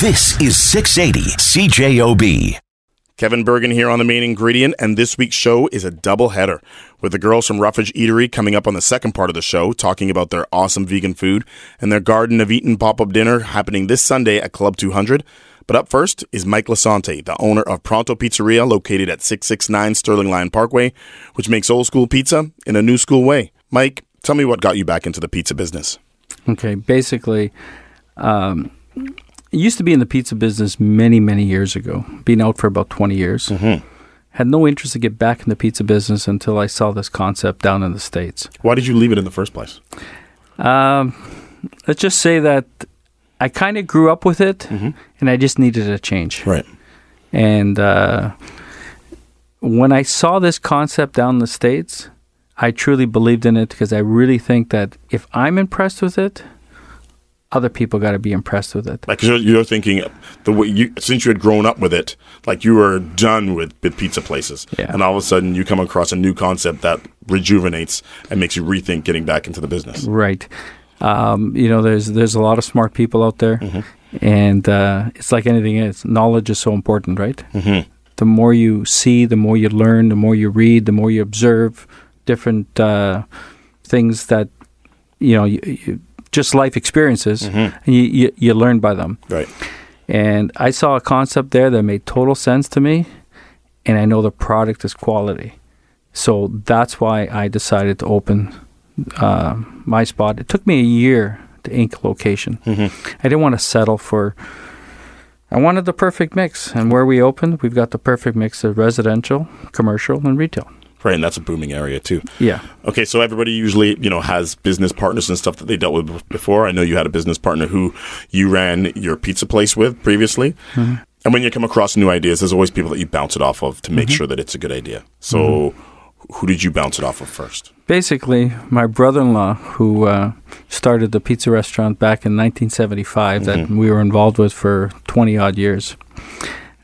This is 680 CJOB. Kevin Burgin here on the main ingredient, and this week's show is a double header with the girls from Roughage Eatery coming up on the second part of the show, talking about their awesome vegan food and their Garden of Eatin' pop up dinner happening this Sunday at Club 200. But up first is Mike Lisanti, the owner of Pronto Pizzeria, located at 669 Sterling Lyon Parkway, which makes old school pizza in a new school way. Mike, tell me what got you back into the pizza business. Okay, basically, um, I used to be in the pizza business many, many years ago, been out for about 20 years. Mm-hmm. Had no interest to get back in the pizza business until I saw this concept down in the States. Why did you leave it in the first place? Um, let's just say that I kind of grew up with it and I just needed a change. Right. And uh, when I saw this concept down in the States, I truly believed in it because I really think that if I'm impressed with it, other people got to be impressed with it. Like you're, you're thinking the way you since you had grown up with it, like you were done with, with pizza places, Yeah. and all of a sudden you come across a new concept that rejuvenates and makes you rethink getting back into the business. Right. Um, you know, there's there's a lot of smart people out there, and uh, it's like anything else. Knowledge is so important, right? Mhm. The more you see, the more you learn. The more you read, the more you observe different uh, things that you know, you, you, just life experiences, and you, you you learn by them. Right. And I saw a concept there that made total sense to me, and I know the product is quality. So that's why I decided to open uh, my spot. It took me a year to ink location. I didn't want to settle for. I wanted the perfect mix, and where we opened, we've got the perfect mix of residential, commercial, and retail. Right, and that's a booming area too. Yeah. Okay, so everybody usually, you know, has business partners and stuff that they dealt with before. I know you had a business partner who you ran your pizza place with previously. And when you come across new ideas, there's always people that you bounce it off of to make sure that it's a good idea. So, who did you bounce it off of first? Basically, my brother-in-law, who uh, started the pizza restaurant back in 1975, that we were involved with for 20 odd years.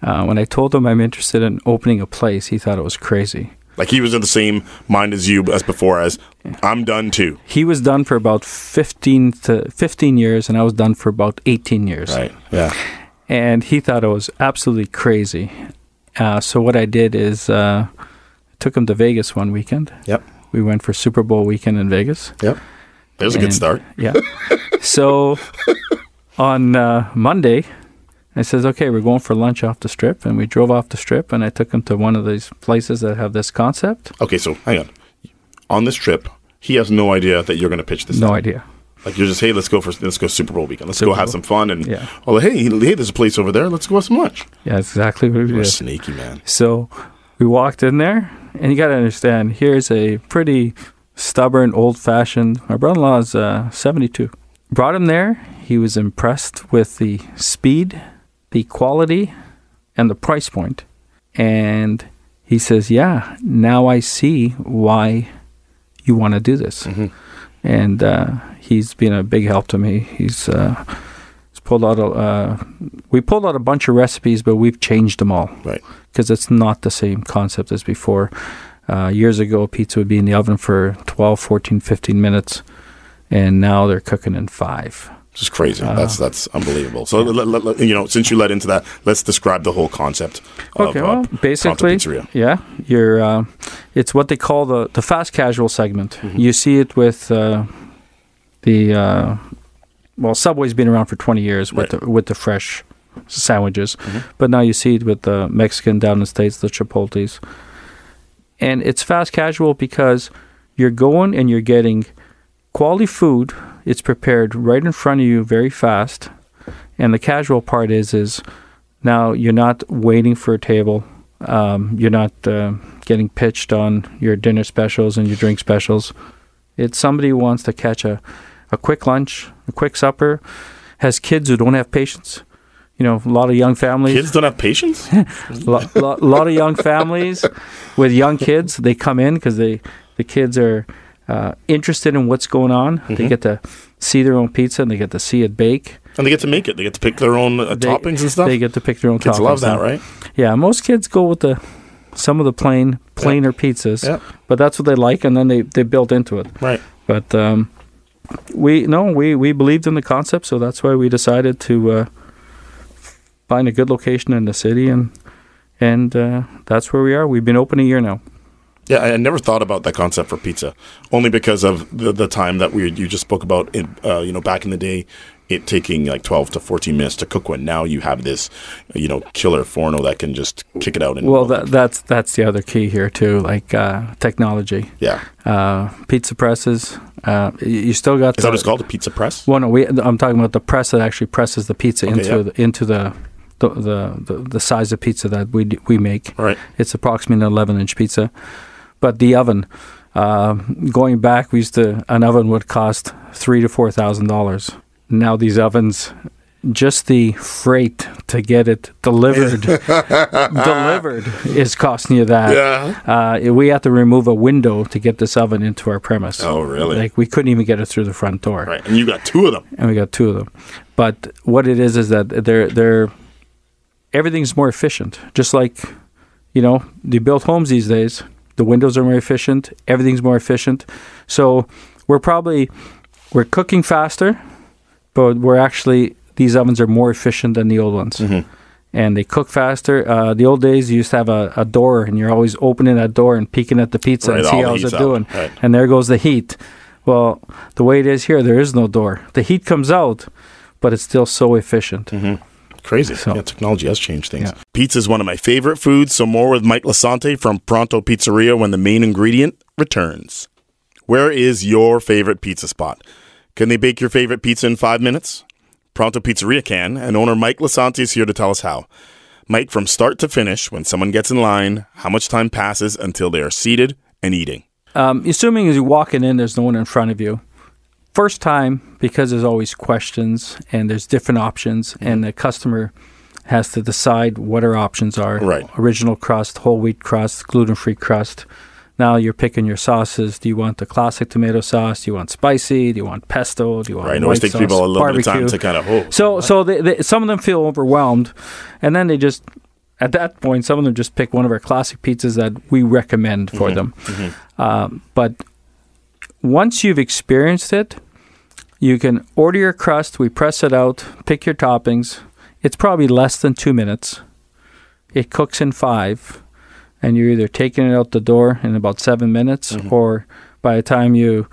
Uh, when I told him I'm interested in opening a place, he thought it was crazy. Like he was in the same mind as you as before. As I'm done too. He was done for about 15 to 15 years, and I was done for about 18 years. Right. Yeah. and he thought it was absolutely crazy. Uh, so what I did is uh, took him to Vegas one weekend. Yep. We went for Super Bowl weekend in Vegas. Yep. There's a good start. Yeah. so on uh, Monday, I says, "Okay, we're going for lunch off the strip," and we drove off the strip, and I took him to one of these places that have this concept. Okay, so hang on. On this trip, he has no idea that you're going to pitch this. No thing. idea. Like you're just, hey, let's go for let's go Super Bowl weekend. Let's Super go have Bowl. some fun and Yeah. oh hey hey, there's a place over there. Let's go have some lunch. Yeah, exactly what we You're did. sneaky man. So we walked in there, and you got to understand, here's a pretty stubborn, old fashioned. My brother in law is uh, 72. Brought him there. He was impressed with the speed, the quality, and the price point. And he says, Yeah, now I see why you want to do this. And uh, he's been a big help to me. He's. Uh, he's Pulled out a, uh, we pulled out a bunch of recipes, but we've changed them all Right. because it's not the same concept as before. Uh, years ago, pizza would be in the oven for 12, 14, 15 minutes, and now they're cooking in five. Just crazy. Uh, that's that's unbelievable. So let- let- let- you know, since you led into that, let's describe the whole concept. Of, Okay, uh, well, Pronto basically, yeah, you're. Uh, it's what they call the the fast casual segment. You see it with uh, the uh, well, Subway's been around for twenty years with Right. the, with the fresh sandwiches, but now you see it with the Mexican down in the states, the Chipotle's, and it's fast casual because you're going and you're getting quality food. It's prepared right in front of you, very fast, and the casual part is is now you're not waiting for a table. Um, you're not uh, getting pitched on your dinner specials and your drink specials. It's somebody who wants to catch a, a quick lunch, a quick supper, has kids who don't have patience. You know, a lot of young families. Kids don't have patience. A lot, lot, lot of young families with young kids. They come in because they the kids are uh, interested in what's going on. They get to see their own pizza and they get to see it bake. and they get to make it. They get to pick their own uh, They- toppings and stuff. They get to pick their own Kids toppings. love that, right? Yeah, most kids go with the some of the plain plainer pizzas, Yep. but that's what they like, and then they they built into it. Right. But um, we no, we we believed in the concept, so that's why we decided to uh, find a good location in the city, and and uh, that's where we are. We've been open a year now. Yeah, I never thought about that concept for pizza, only because of the, the time that we you just spoke about. It, uh, you know, back in the day, it taking like twelve to fourteen minutes to cook one. Now you have this, you know, killer forno that can just kick it out. In Well, that, that's that's the other key here too, like uh, technology. yeah, Uh, pizza presses. Uh, you still got is that what it's called? A pizza press? Well, no, we, I'm talking about the press that actually presses the pizza Okay, into yeah. the, into the the, the the the size of pizza that we d- we make. All right. It's approximately an 11 inch pizza, but the oven. Uh, going back, we used to an oven would cost three to four thousand dollars. Now these ovens, just the freight to get it delivered, delivered is costing you that. Yeah. Uh, we have to remove a window to get this oven into our premise. Oh, really? Like we couldn't even get it through the front door Right, and you got two of them. and we got two of them. But what it is is that they're they're everything's more efficient. Just like you know, you build homes these days. The windows are more efficient. Everything's more efficient. So we're probably we're cooking faster, but we're actually these ovens are more efficient than the old ones. Mm-hmm. And they cook faster. Uh, the old days, you used to have a, a door, and you're always opening that door and peeking at the pizza Right, and see the how's it doing. Right. And there goes the heat. Well, the way it is here, there is no door. The heat comes out, but it's still so efficient. Crazy. So- yeah, technology has changed things. Yeah. Pizza is one of my favorite foods, so more with Mike Lisanti from Pronto Pizzeria when the main ingredient returns. Where is your favorite pizza spot? Can they bake your favorite pizza in five minutes? Pronto Pizzeria can, and owner Mike Lisanti is here to tell us how. Mike, from start to finish, when someone gets in line, how much time passes until they are seated and eating? Um, assuming as you're walking in, there's no one in front of you. First time, because there's always questions and there's different options, Mm-hmm. and the customer has to decide what our options are. Right. Original crust, whole wheat crust, gluten free crust. Now you're picking your sauces. Do you want the classic tomato sauce? Do you want spicy? Do you want pesto? Do you want Right, it white always takes people a little bit of time barbecue? to kind of, oh, So, so they, they, some of them feel overwhelmed, and then they just, at that point, some of them just pick one of our classic pizzas that we recommend for them. Um, but once you've experienced it, you can order your crust. We press it out, pick your toppings. It's probably less than two minutes. It cooks in five, and you're either taking it out the door in about seven minutes, or by the time you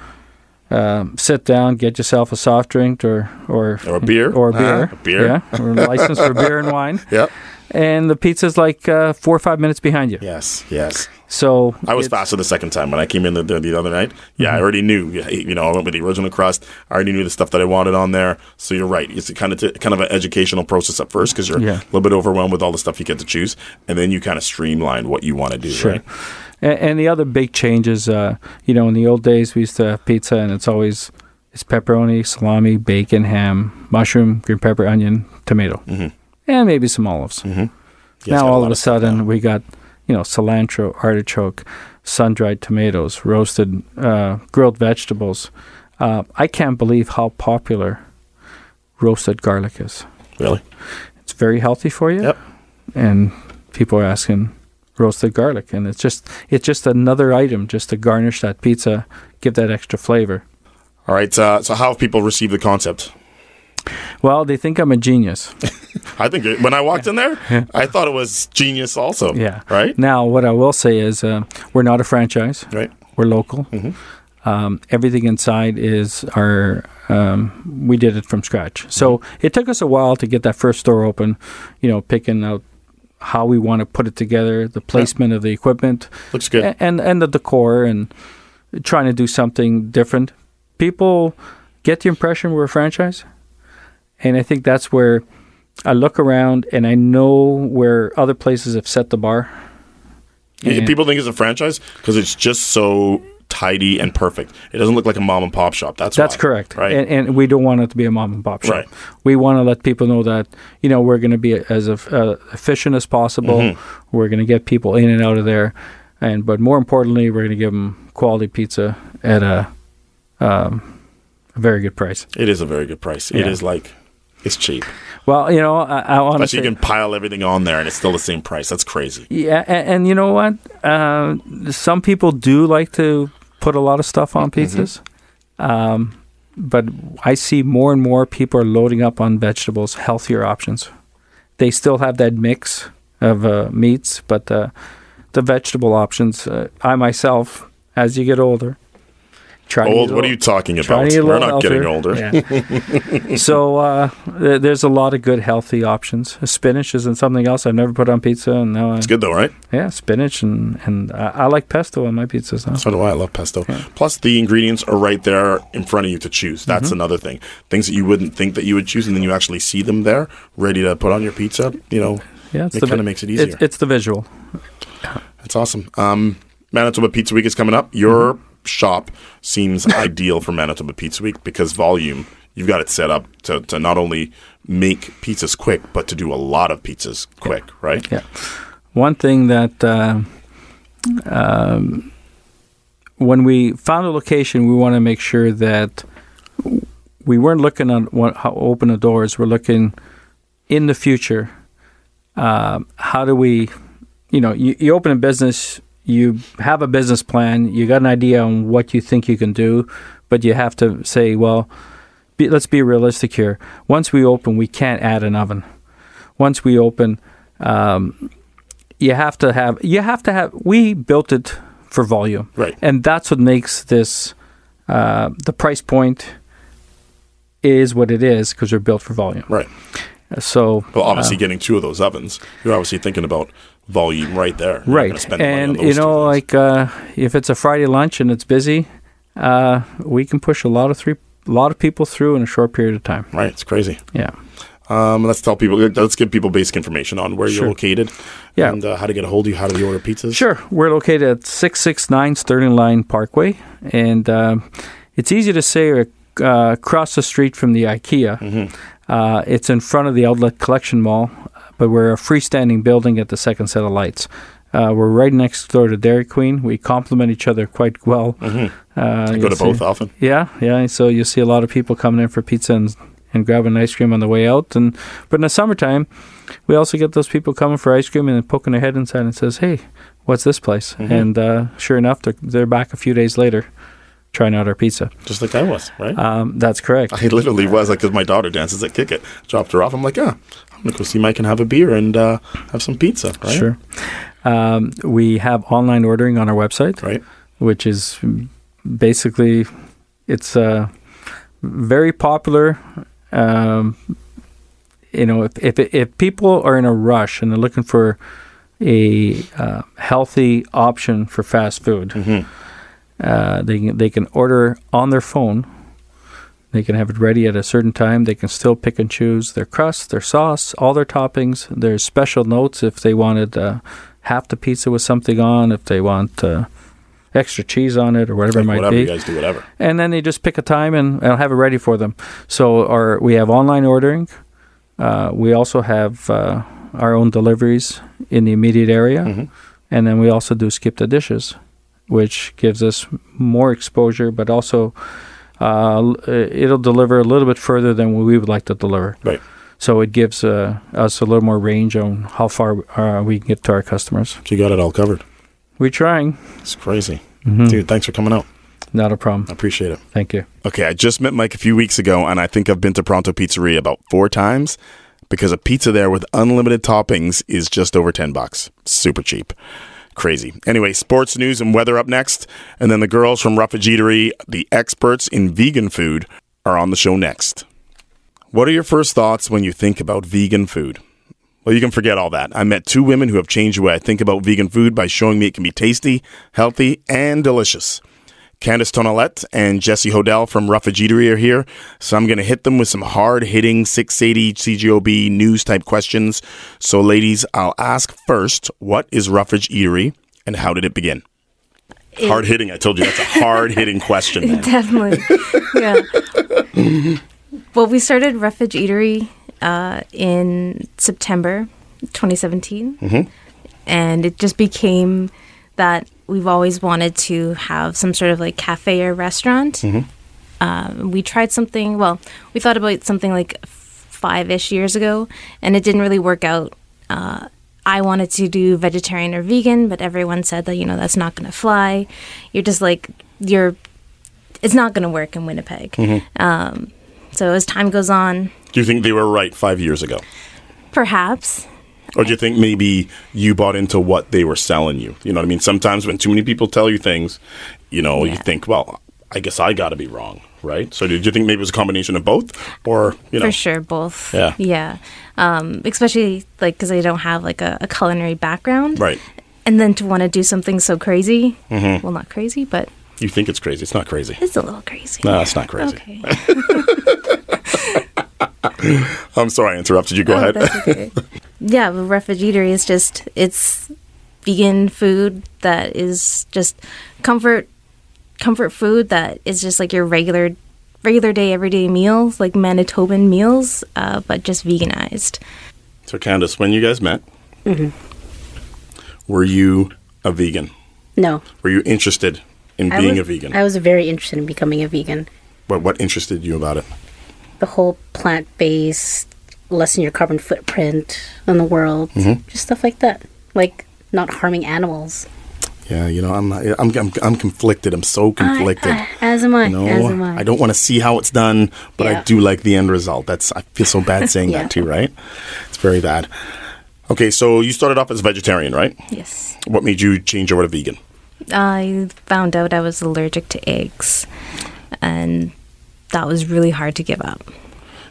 um, sit down, get yourself a soft drink or or Or a beer. or a Ah, beer, a beer. yeah, or a license for beer and wine, Yep. and the pizza's like uh, four or five minutes behind you. Yes, yes. So I was faster the second time when I came in the, the, the other night. Yeah, I already knew. You know, I went with the original crust. I already knew the stuff that I wanted on there. So you're right. It's kind of t- kind of an educational process at first because you're Yeah. a little bit overwhelmed with all the stuff you get to choose, and then you kind of streamline what you want to do. Sure. Right? And, and the other big change is, uh, you know, in the old days we used to have pizza, and it's always it's pepperoni, salami, bacon, ham, mushroom, green pepper, onion, tomato, and maybe some olives. Mm-hmm. now all of a sudden we got you know cilantro, artichoke, sun-dried tomatoes, roasted uh, grilled vegetables. Uh, I can't believe how popular roasted garlic is. really. It's very healthy for you. Yep. And people are asking roasted garlic, and it's just it's just another item just to garnish that pizza, give that extra flavor. All right. Uh, so how have people received the concept? Well, they think I'm a genius. I think it, when I walked in there, I thought it was genius. Also. Yeah. Right. Now, what I will say is, uh, we're not a franchise. Right. We're local. Um, everything inside is our. Um, we did it from scratch. So it took us a while to get that first store open. You know, picking out how we want to put it together, the placement of the equipment, Looks good. a- and and the decor, and trying to do something different. People get the impression we're a franchise, and I think that's where I look around and I know where other places have set the bar. And- People think it's a franchise because it's just so tidy and perfect. It doesn't look like a mom and pop shop. That's That's why, correct. Right. And, and we don't want it to be a mom and pop shop. Right. We want to let people know that, you know, we're going to be as uh, efficient as possible. Mm-hmm. We're going to get people in and out of there. And but more importantly, we're going to give them quality pizza at a, um, a very good price. it is a very good price. It Yeah. is like it's cheap. Well, you know, I, I want to you can pile everything on there and it's still the same price. That's crazy. Yeah, and, and you know what? Uh, some people do like to put a lot of stuff on Mm-hmm. pizzas, um, but I see more and more people are loading up on vegetables, healthier options, they still have that mix of uh, meats, but uh, the vegetable options. Uh, I myself, as you get older, try Old? What are you talking about? to eat a We're not getting older. Yeah. so uh, th- there's a lot of good healthy options. Spinach isn't something else I've never put on pizza, and now I, It's good though, right? yeah, spinach and and I, I like pesto on my pizzas. Now. So do I. I love pesto. Plus, the ingredients are right there in front of you to choose. That's Mm-hmm. another thing. Things that you wouldn't think that you would choose, and then you actually see them there, ready to put on your pizza. You know, Yeah, it kind of makes it It's, easier. it's the visual. That's awesome. Um, Manitoba Pizza Week is coming up. Your Mm-hmm. Shop seems ideal for Manitoba Pizza Week because volume. You've got it set up to, to not only make pizzas quick, but to do a lot of pizzas quick, right? Yeah. One thing that uh, um, when we found a location, we want to make sure that we weren't looking on what, how open the doors. We're looking in the future. Um, how do we, you know, you, you open a business, you have a business plan, you got an idea on what you think you can do, but you have to say, well, be, let's be realistic here. Once we open, we can't add an oven. Once we open, um, you have to have you have to have. We built it for volume, Right. and that's what makes this uh, the price point is what it is because we're built for volume. Right. So Well, obviously, getting two of those ovens, you're obviously thinking about volume right there. You're right, and you know, like uh, if it's a Friday lunch and it's busy, uh, we can push a lot of three, a lot of people through in a short period of time. right, it's crazy. Yeah. Um, let's tell people. Let's give people basic information on where you're located, Yeah. and uh, how to get a hold of you. How to order pizzas? Sure. We're located at 669 Sterling Lyon Parkway, and um it's easy to say uh, across the street from the IKEA. Uh, it's in front of the Outlet Collection Mall, but we're a freestanding building at the second set of lights. Uh, we're right next door to Dairy Queen. We complement each other quite well. Uh, I go to see- both often. Yeah, yeah. So you see a lot of people coming in for pizza and and grabbing ice cream on the way out. And but in the summertime, we also get those people coming for ice cream and then poking their head inside and says, "Hey, what's this place?" And uh, sure enough, they're they're back a few days later, trying out our pizza. Just like I was, right? Um, that's correct. I literally was like, because my daughter dances at Kick It. Dropped her off. I'm like, yeah, Go see Mike and have a beer and uh, have some pizza. Right? Sure. Um, we have online ordering on our website. Right. which is basically it's uh, very popular. Um, you know, if, if if people are in a rush and they're looking for a uh, healthy option for fast food, uh, they they can order on their phone. They can have it ready at a certain time. They can still pick and choose their crust, their sauce, all their toppings. There's special notes if they wanted uh, half the pizza with something on, if they want uh, extra cheese on it or whatever Like, it might whatever be. you guys do, whatever. and then they just pick a time and I'll have it ready for them. So our we have online ordering. Uh, we also have uh, our own deliveries in the immediate area, Mm-hmm. and then we also do skip the dishes, which gives us more exposure, but also uh, uh, it'll deliver a little bit further than what we would like to deliver. Right. So it gives uh, us a little more range on how far uh, we can get to our customers. So you got it all covered. We're trying. It's crazy, Mm-hmm. dude. Thanks for coming out. Not a problem. I appreciate it. Thank you. Okay, I just met Mike a few weeks ago, and I think I've been to Pronto Pizzeria about four times because a pizza there with unlimited toppings is just over 10 bucks. Super cheap. Crazy. Anyway, sports news and weather up next, and then the girls from Roughage Eatery, the experts in vegan food, are on the show next. What are your first thoughts when you think about vegan food? Well, you can forget all that. I met two women who have changed the way I think about vegan food by showing me it can be tasty, healthy, and delicious. Candace Tonalette and Jessie Hodell from Roughage Eatery are here, so I'm going to hit them with some hard hitting 680 CJOB news type questions. So, ladies, I'll ask first what is Roughage Eatery and how did it begin? hard hitting. I told you that's a hard hitting question. man. Definitely. yeah. well, we started Roughage Eatery uh, in September 2017. And it just became that we've always wanted to have some sort of like cafe or restaurant. Um, we tried something, well, we thought about something like five ish years ago, and it didn't really work out. Uh, I wanted to do vegetarian or vegan, but everyone said that, you know, that's not going to fly. You're just like, you're it's not going to work in Winnipeg. Um, so as time goes on, Do you think they were right five years ago? Perhaps. Or do you think maybe you bought into what they were selling you? You know what I mean? Sometimes when too many people tell you things, you know, you think, well, I guess I got to be wrong, right? So did you think maybe it was a combination of both, or you know? For sure, both. Yeah. Yeah. Um, especially like because I don't have like a, a culinary background. Right. And then to want to do something so crazy. Mm-hmm. Well, not crazy, but You think it's crazy? It's not crazy. it's a little crazy. No, it's not crazy. Okay. I'm sorry, I interrupted you. Go Oh, ahead. okay. yeah, the Roughage Eatery is just it's vegan food that is just comfort comfort food that is just like your regular regular day everyday meals like Manitoban meals uh, but just veganized. so, Candace, when you guys met, Mm-hmm. were you a vegan? No. Were you interested in I being was, a vegan? I was very interested in becoming a vegan. what what interested you about it? The whole plant based, lessen your carbon footprint on the world, Mm-hmm. just stuff like that. Like not harming animals. Yeah, you know, I'm I'm I'm, I'm conflicted. I'm so conflicted. I- I- as am I. You know, as am I. I don't want to see how it's done, but I do like the end result. That's I feel so bad saying Yeah. that too, right? It's very bad. Okay, so you started off as a vegetarian, right? Yes. What made you change over to vegan? I found out I was allergic to eggs and that was really hard to give up.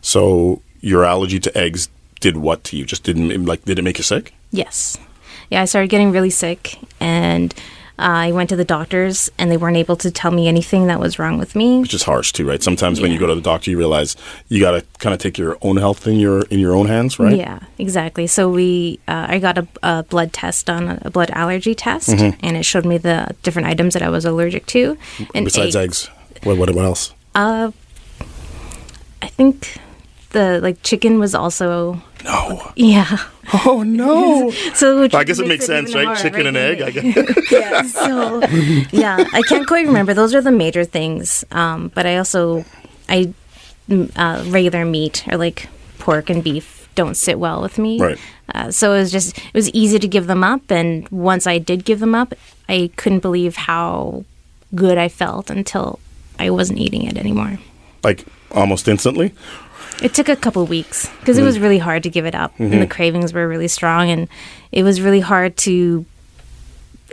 So your allergy to eggs did what to you? Just didn't like did it make you sick? Yes. Yeah, I started getting really sick and I went to the doctors and they weren't able to tell me anything that was wrong with me. Which is harsh too, right? Sometimes when you go to the doctor, you realize you got to kind of take your own health in your in your own hands, right? Yeah, exactly. So we, uh, I got a, a blood test on a blood allergy test, Mm-hmm. and it showed me the different items that I was allergic to. And Besides eggs, what what, what else? I think the like chicken was also No. yeah. Oh no. So I guess it makes sense, right? Chicken and egg. I guess. yeah. So yeah, I can't quite remember. Those are the major things. Um, but I also I mm, uh, regular meat or like pork and beef don't sit well with me. Right. Uh, so it was just it was easy to give them up, and once I did give them up, I couldn't believe how good I felt until I wasn't eating it anymore. Like almost instantly. It took a couple weeks because it was mm-hmm. really hard to give it up, and the mm-hmm. cravings were really strong, and it was really hard to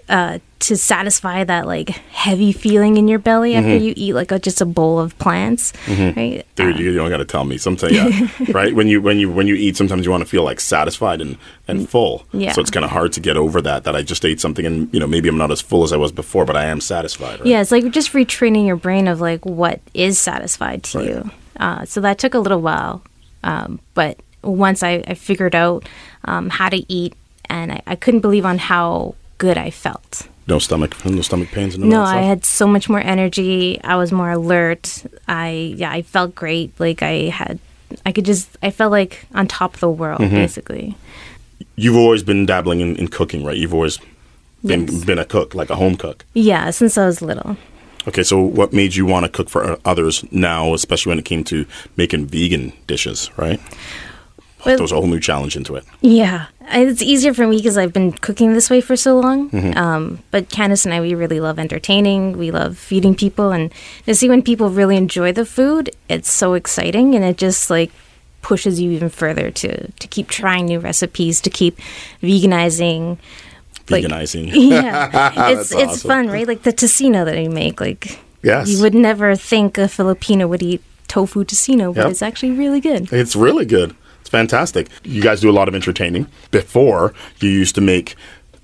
uh, to satisfy that like heavy feeling in your belly after you eat like a, just a bowl of plants, right? Dude, you, you don't got to tell me. Sometimes, yeah, right? When you when you when you eat, sometimes you want to feel like satisfied and and full. Yeah. So it's kind of hard to get over that. That I just ate something, and you know maybe I'm not as full as I was before, but I am satisfied. Right? Yeah, it's like just retraining your brain of like what is satisfied to Right. you. Uh, so that took a little while, um, but once I, I figured out um, how to eat, and I, I couldn't believe on how good I felt. No stomach, no stomach pains. And all No, I had so much more energy. I was more alert. I yeah, I felt great. Like I had, I could just, I felt like on top of the world, Mm-hmm. basically. You've always been dabbling in, in cooking, right? You've always been Yes. been a cook, like a home cook. Yeah, since I was little. Okay, so what made you want to cook for others now, especially when it came to making vegan dishes, right? Well- There a whole new challenge into it. Yeah, it's easier for me because I've been cooking this way for so long. Mm-hmm. Um, but Candace and I, we really love entertaining. We love feeding people, and to see when people really enjoy the food, it's so exciting, and it just like pushes you even further to to keep trying new recipes, to keep veganizing. Like- Veganizing. Yeah, it's That's it's fun, right? Like the tocino that I make. Like Yes. you would never think a Filipino would eat tofu tocino, but Yep. it's actually really good. It's really good. It's fantastic. You guys do a lot of entertaining. Before, you used to make,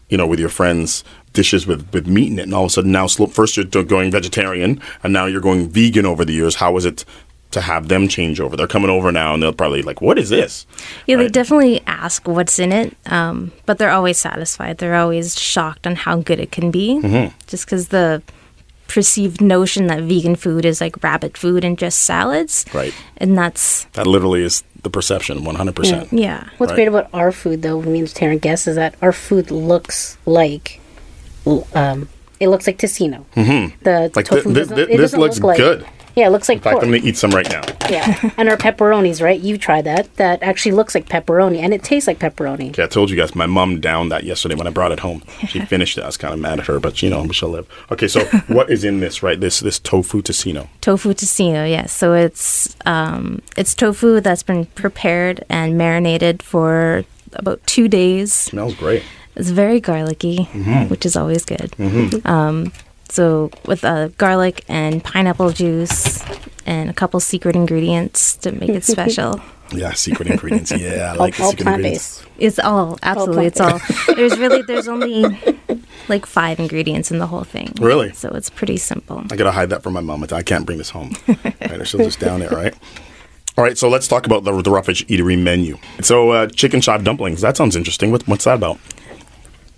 you know, with your friends dishes with, with meat in it, and all of a sudden now, first you're going vegetarian, and now you're going vegan over the years. How was it to have them change over? They're coming over now, and they'll probably like, "What is this?" Yeah, they definitely ask what's in it, um, but they're always satisfied. They're always shocked on how good it can be, Mm-hmm. just because the perceived notion that vegan food is like rabbit food and just salads, Right. and that's That literally is the perception, one hundred percent. yeah, What's Right. great about our food, though, me and Taryn guess, is that our food looks like, um, it looks like tocino. Mm-hmm. The Like tofu thi- thi- doesn't, it this doesn't looks look like, good. Yeah, it looks like In fact, pork. I'm going to eat some right now. yeah, and our pepperonis, right? You tried that. That actually looks like pepperoni, and it tastes like pepperoni. Okay, I told you guys, my mom downed that yesterday when I brought it home. She finished it. I was kind of mad at her, but you know, she'll live. Okay, so what is in this, right? This this tofu tocino. Tofu tocino, yes. So it's um, it's tofu that's been prepared and marinated for about two days. Smells great. It's very garlicky, which is always good. Um, so with uh, garlic and pineapple juice and a couple secret ingredients to make it special. Yeah, secret ingredients. Yeah, I like the all secret plant ingredients. based. It's all absolutely. It's all. There's really there's only like five ingredients in the whole thing. Really? So it's pretty simple. I gotta hide that from my mom. I can't bring this home. right, or she'll just down it, right? All right, so let's talk about the, the Roughage Eatery menu. So, uh, chicken shop dumplings. That sounds interesting. What, what's that about?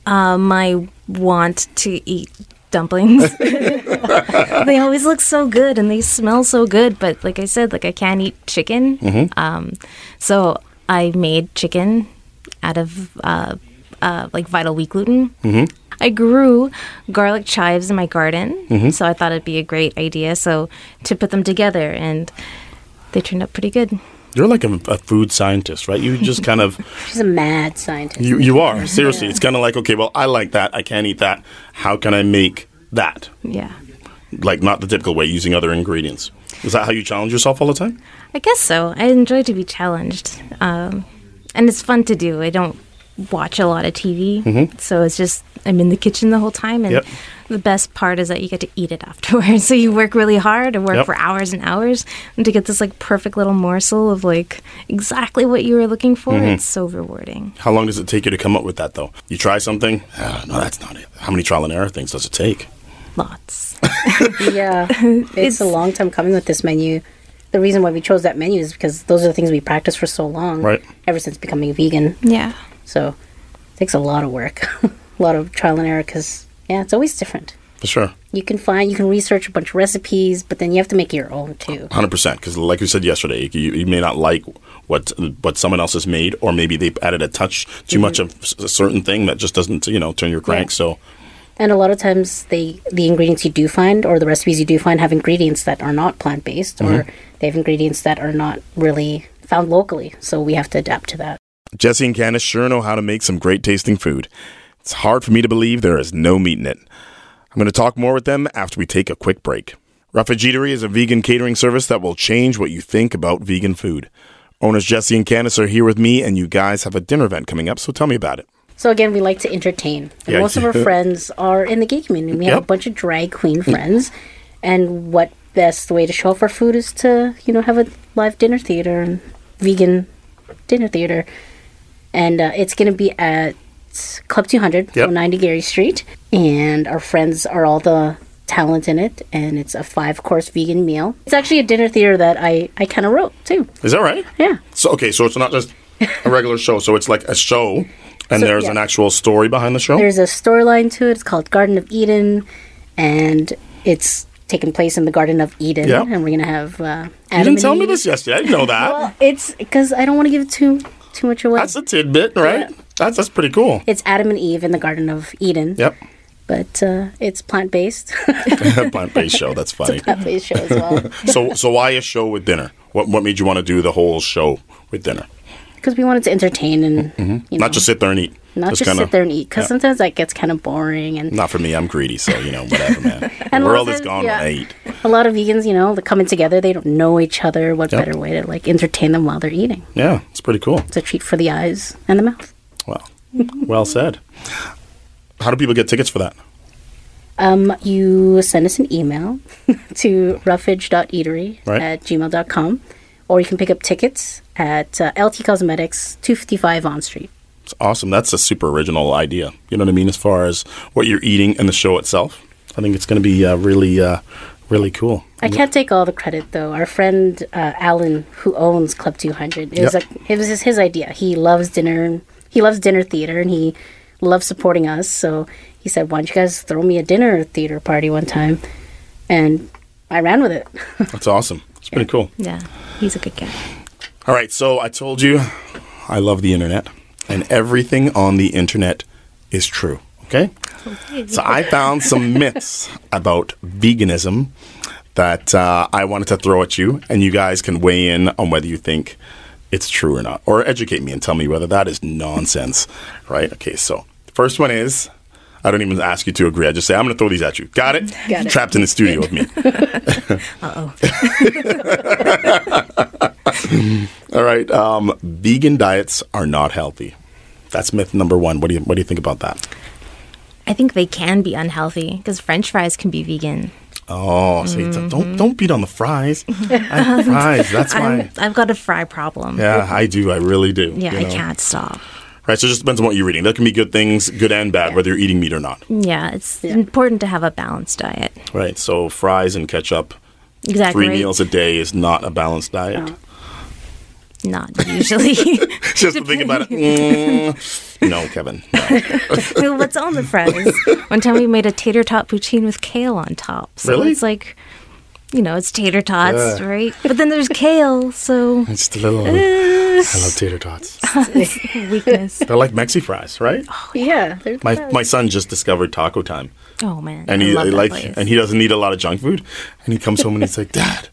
Um, I want to eat dumplings. they always look so good and they smell so good, but like I said, like I can't eat chicken. Um, so I made chicken out of uh, uh, like Vital Wheat gluten. I grew garlic chives in my garden, so I thought it'd be a great idea. So to put them together, and they turned out pretty good. You're like a, a food scientist, right? You just kind of She's a mad scientist. you you are seriously. It's kind of like okay, well, I like that. I can't eat that. How can I make that? Yeah. Like not the typical way, using other ingredients. Is that how you challenge yourself all the time? I guess so. I enjoy to be challenged, um, and it's fun to do. I don't watch a lot of TV, so it's just I'm in the kitchen the whole time, and Yep. the best part is that you get to eat it afterwards. so you work really hard and work Yep. for hours and hours, and to get this like perfect little morsel of like exactly what you were looking for, it's so rewarding. How long does it take you to come up with that, though? You try something, ah, no, that's not it. How many trial and error things does it take? Lots. Yeah, it's, a long time coming with this menu. The reason why we chose that menu is because those are the things we practiced for so long, Right. Ever since becoming vegan, yeah. So it takes a lot of work, a lot of trial and error. Because yeah, it's always different. For sure. You can find, you can research a bunch of recipes, but then you have to make your own too. Hundred percent, because like we said yesterday, you, you may not like what what someone else has made, or maybe they've added a touch too much mm-hmm. of a certain thing that just doesn't, you know, turn your crank. Yeah. So, And a lot of times, they the ingredients you do find, or the recipes you do find, have ingredients that are not plant based, or mm-hmm. they have ingredients that are not really found locally. So we have to adapt to that. Jessie and Candace sure know how to make some great tasting food. It's hard for me to believe there is no meat in it. I'm going to talk more with them after we take a quick break. Roughage is a vegan catering service that will change what you think about vegan food. Owners Jessie and Candace are here with me, and you guys have a dinner event coming up, so tell me about it. So again, we like to entertain. And Yeah. most of our friends are in the gay community. We have a bunch of drag queen friends, and what best way to show off our food is to you know have a live dinner theater and vegan dinner theater, and uh, it's going to be at Club 200, Yep. 90 Garry Street, and our friends are all the talent in it, and it's a five course vegan meal. It's actually a dinner theater that I I kind of wrote too. Is that right? Yeah. So okay, so it's not just a regular show. So it's like a show, and So, there's yeah. an actual story behind the show. There's a storyline to it. It's called Garden of Eden, and it's taking place in the Garden of Eden. Yeah. And we're gonna have. Uh, Adam you didn't tell me this yesterday. I didn't know that. Well, it's because I don't want to give it too too much away. that's a tidbit, right? Yeah. That's that's pretty cool. it's Adam and Eve in the Garden of Eden. Yep, But uh, it's plant based. plant based show. That's funny. plant based show as well. so so why a show with dinner? What what made you want to do the whole show with dinner? Because we wanted to entertain and you know, Not just sit there and eat. not just kinda- sit there and eat. Because yeah. sometimes that gets kind of boring and. Not for me. I'm greedy, so you know whatever, man. the world also, is gone yeah. when I eat. A lot of vegans, you know, they're coming together. They don't know each other. What Yep. better way to like entertain them while they're eating? Yeah, it's pretty cool. It's a treat for the eyes and the mouth. Well, well said. How do people get tickets for that? Um, you send us an email to roughage.eatery Right. at gmail.com, or you can pick up tickets at uh, LT Cosmetics, 255 On Street. It's awesome. That's a super original idea. You know what I mean? As far as what you're eating and the show itself, I think it's going to be uh, really, uh, really cool. I can't take all the credit though. Our friend uh, Alan, who owns Club 200, it was Yep. like it was his, his idea. He loves dinner. He loves dinner theater, and he loves supporting us. So he said, "Why don't you guys throw me a dinner theater party one time?" And I ran with it. That's awesome. It's pretty cool. Yeah. He's a good guy. All right, so I told you I love the internet, and everything on the internet is true. Okay? So I found some myths about veganism that uh, I wanted to throw at you, and you guys can weigh in on whether you think it's true or not, or educate me and tell me whether that is nonsense, right? Okay, so first one is. I don't even ask you to agree. I just say I'm going to throw these at you. Got it? Got it. Trapped in the studio with me. Uh oh. All right. Um, vegan diets are not healthy. That's myth number one. What do you What do you think about that? I think they can be unhealthy because French fries can be vegan. Oh, see, Mm-hmm. don't don't beat on the fries. I have fries. That's why. I'm, I've got a fry problem. Yeah, I do. I really do. Yeah, you I can't stop. Right. So it just depends on what you're eating. There can be good things, good and bad, whether you're eating meat or not. Yeah, it's Yeah. important to have a balanced diet. Right. So fries and ketchup, Exactly. three right? meals a day is not a balanced diet. Not usually. just to think about it. Mm, no, Kevin. No. What's on the fries? One time we made a tater tot poutine with kale on top. So Really? it's like, you know, it's tater tots, Yeah. right? But then there's kale, so Just a little. I love tater tots. weakness. They're like Mexi fries, right? Oh yeah. they're My fries. my son just discovered Taco Time. Oh man, and I he love that like place. and he doesn't eat a lot of junk food and he comes home and he's like dad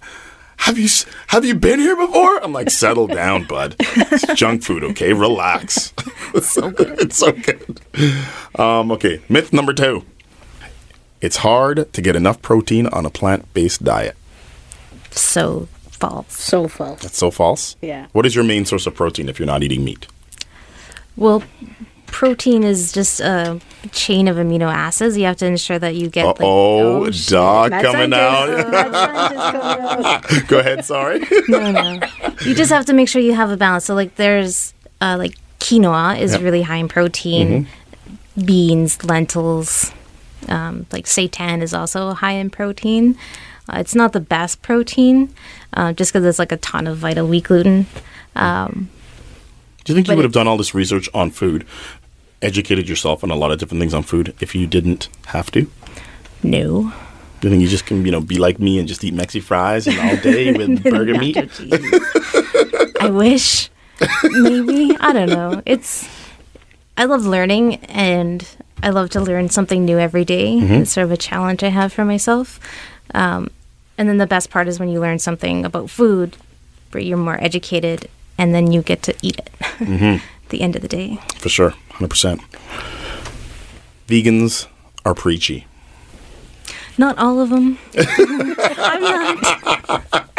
have you have you been here before? I'm like settle down bud. It's junk food okay? Relax. It's so good. It's so good. Um, okay myth number two. It's hard to get enough protein on a plant-based diet. So false. so false. that's so false? Yeah. what is your main source of protein if you're not eating meat? Well, protein is just a chain of amino acids. You have to ensure that you get. like, uh-oh shit. dog coming out coming out. go ahead sorry no, no. You just have to make sure you have a balance. So, like, there's uh, like quinoa is Yep. really high in protein. Beans, lentils, um, like seitan is also high in protein. Uh, it's not the best protein, uh, just because it's like a ton of vital wheat gluten. Um, Do you think you But would have done all this research on food, educated yourself on a lot of different things on food if you didn't have to? no. You think you just can, you know, be like me and just eat Mexi fries and all day with burger meat? I wish. Maybe. I don't know. It's I love learning and I love to learn something new every day. It's sort of a challenge I have for myself. Um, and then the best part is when you learn something about food where you're more educated and then you get to eat it at the end of the day. For sure, 100%. Vegans are preachy. Not all of them. I'm not.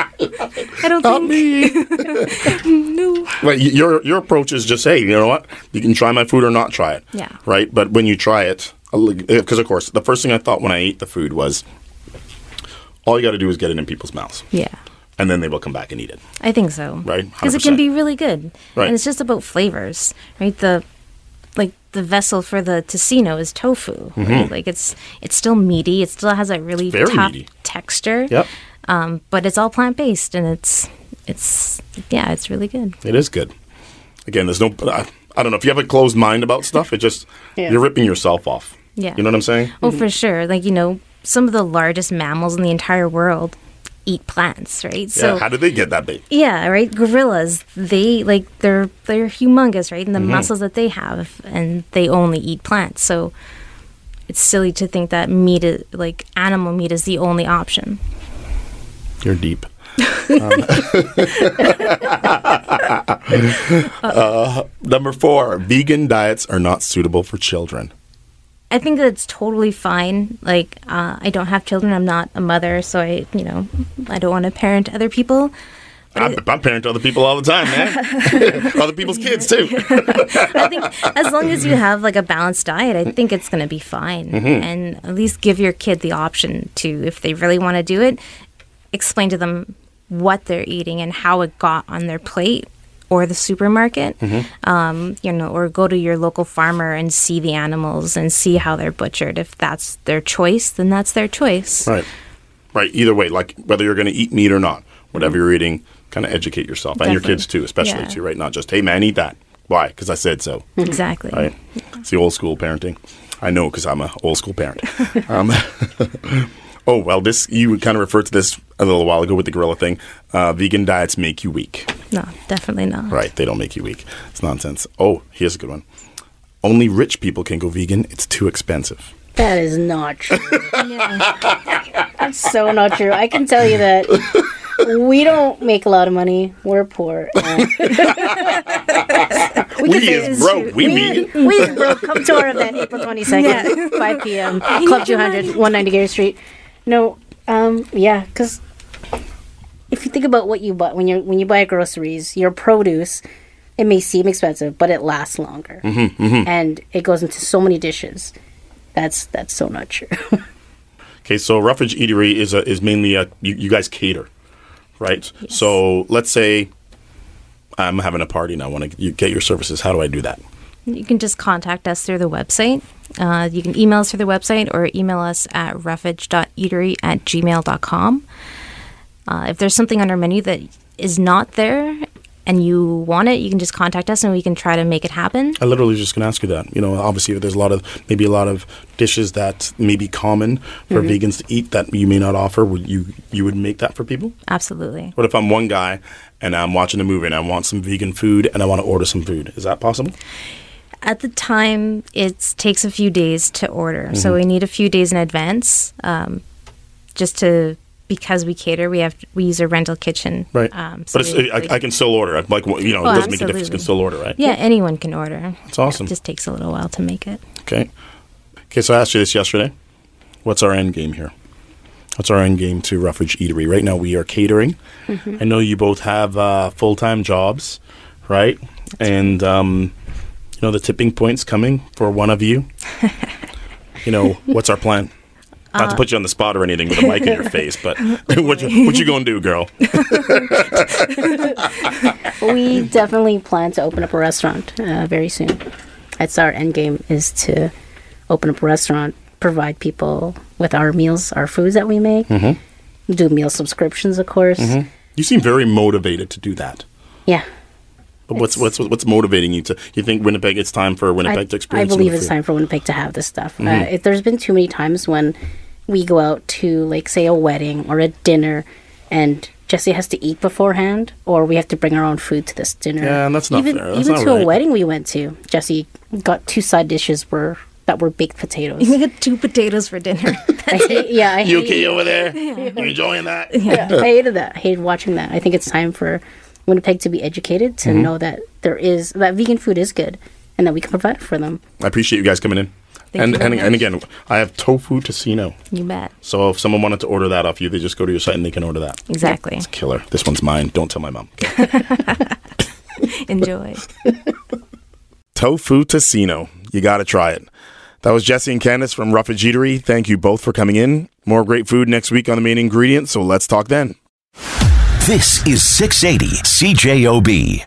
I don't Not think. me. No. Right, your your approach is just, hey, you know what? You can try my food or not try it. Yeah. Right? But when you try it, because uh, of course, the first thing I thought when I ate the food was, all you got to do is get it in people's mouths, Yeah. And then they will come back and eat it. I think so. Right, Because it can be really good. Right. And it's just about flavors, right? The like the vessel for the tocino is tofu. Right? Like it's it's still meaty. It still has that really Mm-hmm. Very tough meaty. texture. Yep. Um, but it's all plant based, and it's it's yeah, it's really good. It is good. Again, there's no. I, I don't know if you have a closed mind about stuff. It just Yeah. you're ripping yourself off. Yeah. You know what I'm saying? Oh, for sure. Like you know, some of the largest mammals in the entire world eat plants, right? yeah. How do they get that big? Yeah, right. Gorillas, they like they're they're humongous, right? And Mm-hmm. the muscles that they have, and they only eat plants. So it's silly to think that meat, is, like animal meat, is the only option. You're deep. Um, uh, number four: vegan diets are not suitable for children. I think that's totally fine. Like, uh, I don't have children. I'm not a mother, so I, you know, I don't want to parent other people. I, I parent other people all the time, man. other people's kids too. I think as long as you have like a balanced diet, I think it's going to be fine. And at least give your kid the option to, if they really want to do it, explain to them what they're eating and how it got on their plate or the supermarket. Um, you know, or go to your local farmer and see the animals and see how they're butchered. If that's their choice, then that's their choice. Right. Right. Either way, like whether you're going to eat meat or not, whatever you're eating, kind of educate yourself and your kids too, especially Yeah. too. Right. Not just hey man, eat that. Why? Because I said so. Exactly. Right. It's the old school parenting. I know because I'm an old school parent. um, oh well, this you kind of referred to this a little while ago with the gorilla thing. Uh, vegan diets make you weak. No, definitely not. Right. They don't make you weak. It's nonsense. Oh, here's a good one. Only rich people can go vegan. It's too expensive. That is not true. That's so not true. I can tell you that we don't make a lot of money. We're poor. And We is broke. We mean. we is bro, come to our event April 22nd, 5 p.m. Club 200, 190 Garry Street. No, um, yeah, because if you think about what you buy when you when you buy groceries, your produce, it may seem expensive, but it lasts longer, and it goes into so many dishes. That's that's so not true. Okay, so Roughage Eatery is a, is mainly a you, you guys cater, right? So let's say I'm having a party and I want to get your services. How do I do that? You can just contact us through the website. Uh, you can email us through the website or email us at roughage.eatery at gmail.com. Uh, if there's something on our menu that is not there and you want it, you can just contact us and we can try to make it happen. I literally was just going to ask you that. You know, obviously there's a lot of maybe a lot of dishes that may be common for vegans to eat that you may not offer. Would you you would make that for people? Absolutely. What if I'm one guy and I'm watching a movie and I want some vegan food and I want to order some food? Is that possible? At the time, it takes a few days to order. So we need a few days in advance um, just to. Because we cater, we have we use a rental kitchen. Right. Um, so but it's, we- I, I can still order. Like you know, Oh, it doesn't make a difference. You can still order, right? yeah, anyone can order. It's awesome. It just takes a little while to make it. Okay. Okay, so I asked you this yesterday. What's our end game here? What's our end game to Roughage Eatery? Right now, we are catering. Mm-hmm. I know you both have uh, full time jobs, right? And um, you know the tipping point's coming for one of you. you know what's our plan? Not Uh, to put you on the spot or anything with a mic in your face, but what you, what you gonna do, girl? we definitely plan to open up a restaurant uh, very soon. That's our end game is to open up a restaurant, provide people with our meals, our foods that we make, do meal subscriptions, of course. You seem very motivated to do that. Yeah, But what's what's what's motivating you to? You think Winnipeg? It's time for Winnipeg I, to experience. some of believe it's time for Winnipeg to have this stuff. Uh, if there's been too many times when we go out to, like, say, a wedding or a dinner, and Jessie has to eat beforehand, or we have to bring our own food to this dinner. Yeah, and that's not even fair. That's even not to right. a wedding we went to, Jessie got two side dishes were that were baked potatoes. We had two potatoes for dinner. I hate, yeah, I You hate, okay over there? You enjoying that? yeah, I hated that. I hated watching that. I think it's time for Winnipeg to be educated Mm-hmm. to know that there is that vegan food is good and that we can provide it for them. I appreciate you guys coming in. Thank and and, and again, I have tofu tocino. you bet. So if someone wanted to order that off you, they just go to your site and they can order that. Exactly. It's killer. This one's mine. Don't tell my mom. Enjoy. tofu tocino. You got to try it. That was Jessie and Candace from Roughage Eatery. Thank you both for coming in. More great food next week on the main ingredient. So let's talk then. This is 680 CJOB.